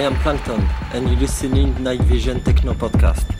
I am Plankton, and you're listening Night Vision Techno Podcast.